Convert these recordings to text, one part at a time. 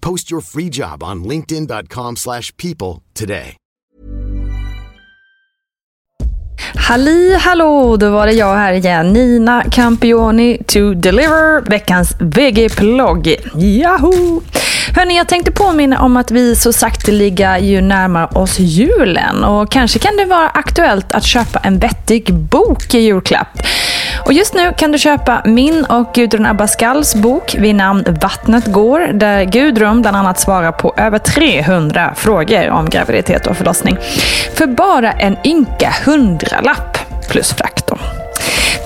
Post your free job on linkedin.com/people slash people today. Halli hallå, då var det jag här igen. Nina Campioni to deliver veckans VG-plogg. Yahoo! Hörni, jag tänkte påminna om att vi så sakteliga ju närmar oss julen och kanske kan det vara aktuellt att köpa en vettig bok i julklapp. Och just nu kan du köpa min och Gudrun Abascals bok vid namn Vattnet går, där Gudrun bland annat svarar på över 300 frågor om graviditet och förlossning. För bara en ynka hundralapp plus frakt.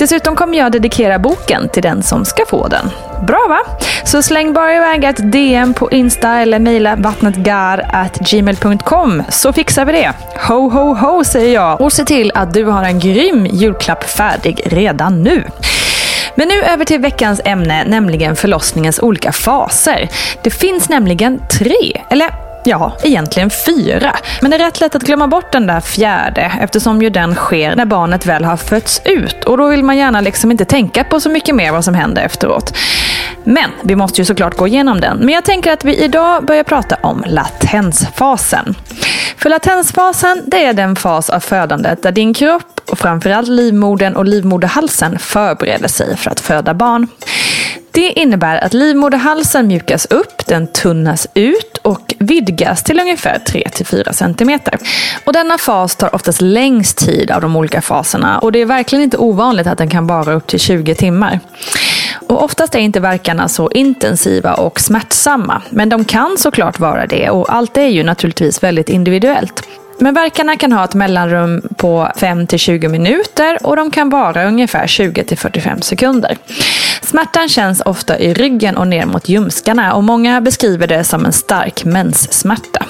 Dessutom kommer jag dedikera boken till den som ska få den. Bra va? Så släng bara iväg ett DM på Insta eller mejla vattnetgar.gmail.com så fixar vi det. Ho, ho, ho säger jag och se till att du har en grym julklapp färdig redan nu. Men nu över till veckans ämne, nämligen förlossningens olika faser. Det finns nämligen tre, eller Ja, egentligen fyra. Men det är rätt lätt att glömma bort den där fjärde eftersom ju den sker när barnet väl har fötts ut och då vill man gärna liksom inte tänka på så mycket mer vad som händer efteråt. Men vi måste ju såklart gå igenom den. Men jag tänker att vi idag börjar prata om latensfasen. För latensfasen, det är den fas av födandet där din kropp och framförallt livmodern och livmoderhalsen förbereder sig för att föda barn. Det innebär att livmoderhalsen mjukas upp, den tunnas ut och vidgas till ungefär 3-4 cm. Och denna fas tar oftast längst tid av de olika faserna och det är verkligen inte ovanligt att den kan vara upp till 20 timmar. Och oftast är inte verkarna så intensiva och smärtsamma, men de kan såklart vara det och allt är ju naturligtvis väldigt individuellt. Men verkarna kan ha ett mellanrum på 5-20 minuter och de kan vara ungefär 20-45 sekunder. Smärtan känns ofta i ryggen och ner mot ljumskarna och många beskriver det som en stark menssmärta.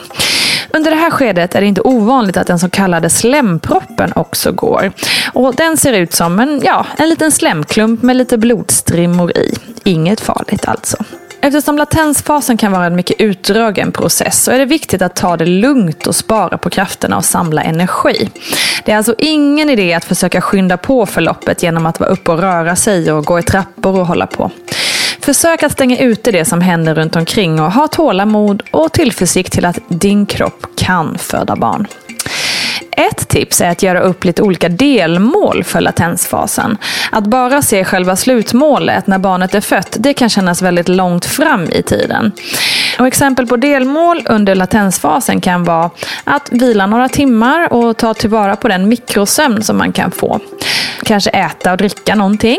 Under det här skedet är det inte ovanligt att den så kallade slemproppen också går. Och den ser ut som en, ja, en liten slemklump med lite blodstrimmor i. Inget farligt alltså. Eftersom latensfasen kan vara en mycket utdragen process så är det viktigt att ta det lugnt och spara på krafterna och samla energi. Det är alltså ingen idé att försöka skynda på förloppet genom att vara uppe och röra sig och gå i trappor och hålla på. Försök att stänga ute det som händer runt omkring och ha tålamod och tillförsikt till att din kropp kan föda barn. Ett tips är att göra upp lite olika delmål för latensfasen. Att bara se själva slutmålet när barnet är fött, det kan kännas väldigt långt fram i tiden. Och exempel på delmål under latensfasen kan vara att vila några timmar och ta tillvara på den mikrosömn som man kan få. Kanske äta och dricka någonting.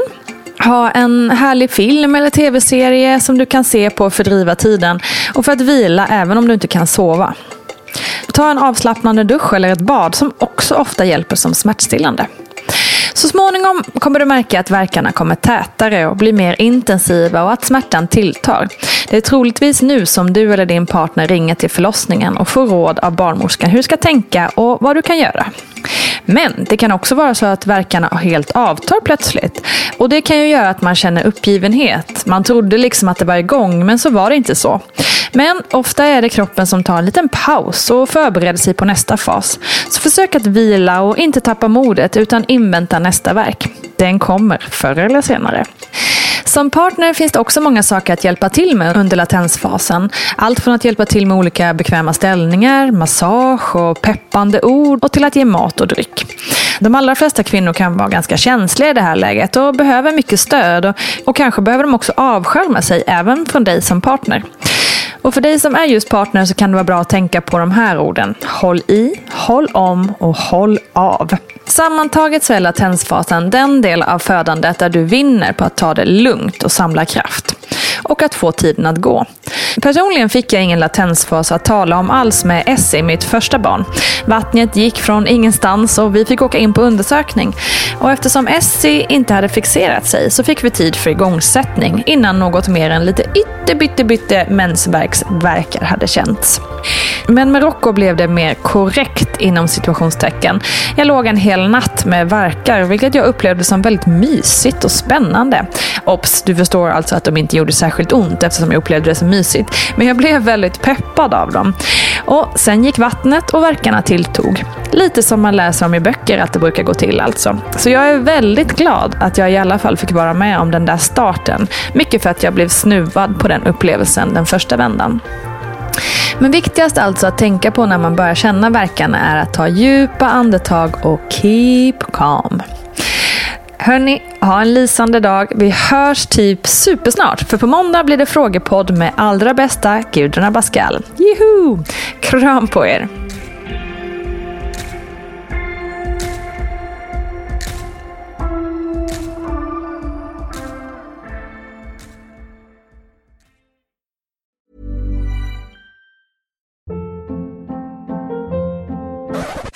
Ha en härlig film eller tv-serie som du kan se på för att fördriva tiden och för att vila även om du inte kan sova. Ta en avslappnande dusch eller ett bad som också ofta hjälper som smärtstillande. Så småningom kommer du märka att verkarna kommer tätare och blir mer intensiva och att smärtan tilltar. Det är troligtvis nu som du eller din partner ringer till förlossningen och får råd av barnmorskan hur du ska tänka och vad du kan göra. Men det kan också vara så att verkarna helt avtar plötsligt. Och det kan ju göra att man känner uppgivenhet. Man trodde liksom att det var igång, men så var det inte så. Men ofta är det kroppen som tar en liten paus och förbereder sig på nästa fas. Så försök att vila och inte tappa modet utan invänta nästa verk. Den kommer förr eller senare. Som partner finns det också många saker att hjälpa till med under latensfasen. Allt från att hjälpa till med olika bekväma ställningar, massage och peppande ord och till att ge mat och dryck. De allra flesta kvinnor kan vara ganska känsliga i det här läget och behöver mycket stöd och, och kanske behöver de också avskärma sig även från dig som partner. Och för dig som är just partner så kan det vara bra att tänka på de här orden. Håll i, håll om och håll av. Sammantaget så är latensfasen den del av födandet där du vinner på att ta det lugnt och samla kraft. Och att få tiden att gå. Personligen fick jag ingen latensfas att tala om alls med Essie, mitt första barn. Vattnet gick från ingenstans och vi fick åka in på undersökning. Och eftersom Essie inte hade fixerat sig så fick vi tid för igångsättning innan något mer än lite ytterbyttebytte mensvärksverkar hade känts. Men med Rocco blev det mer korrekt inom situationstecken. Jag låg en hel natt med verkar, vilket jag upplevde som väldigt mysigt och spännande. Ops, du förstår alltså att de inte gjorde särskilt ont eftersom jag upplevde det som mysigt. Men jag blev väldigt peppad av dem. Och sen gick vattnet och verkarna tilltog. Lite som man läser om i böcker att det brukar gå till alltså. Så jag är väldigt glad att jag i alla fall fick vara med om den där starten. Mycket för att jag blev snuvad på den upplevelsen den första vändan. Men viktigast alltså att tänka på när man börjar känna verkarna är att ta djupa andetag och keep calm. Hörni, ha en lysande dag. Vi hörs typ supersnart. För på måndag blir det frågepodd med allra bästa Gudrun Abascal. Juhu! Kram på er!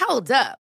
Hold up.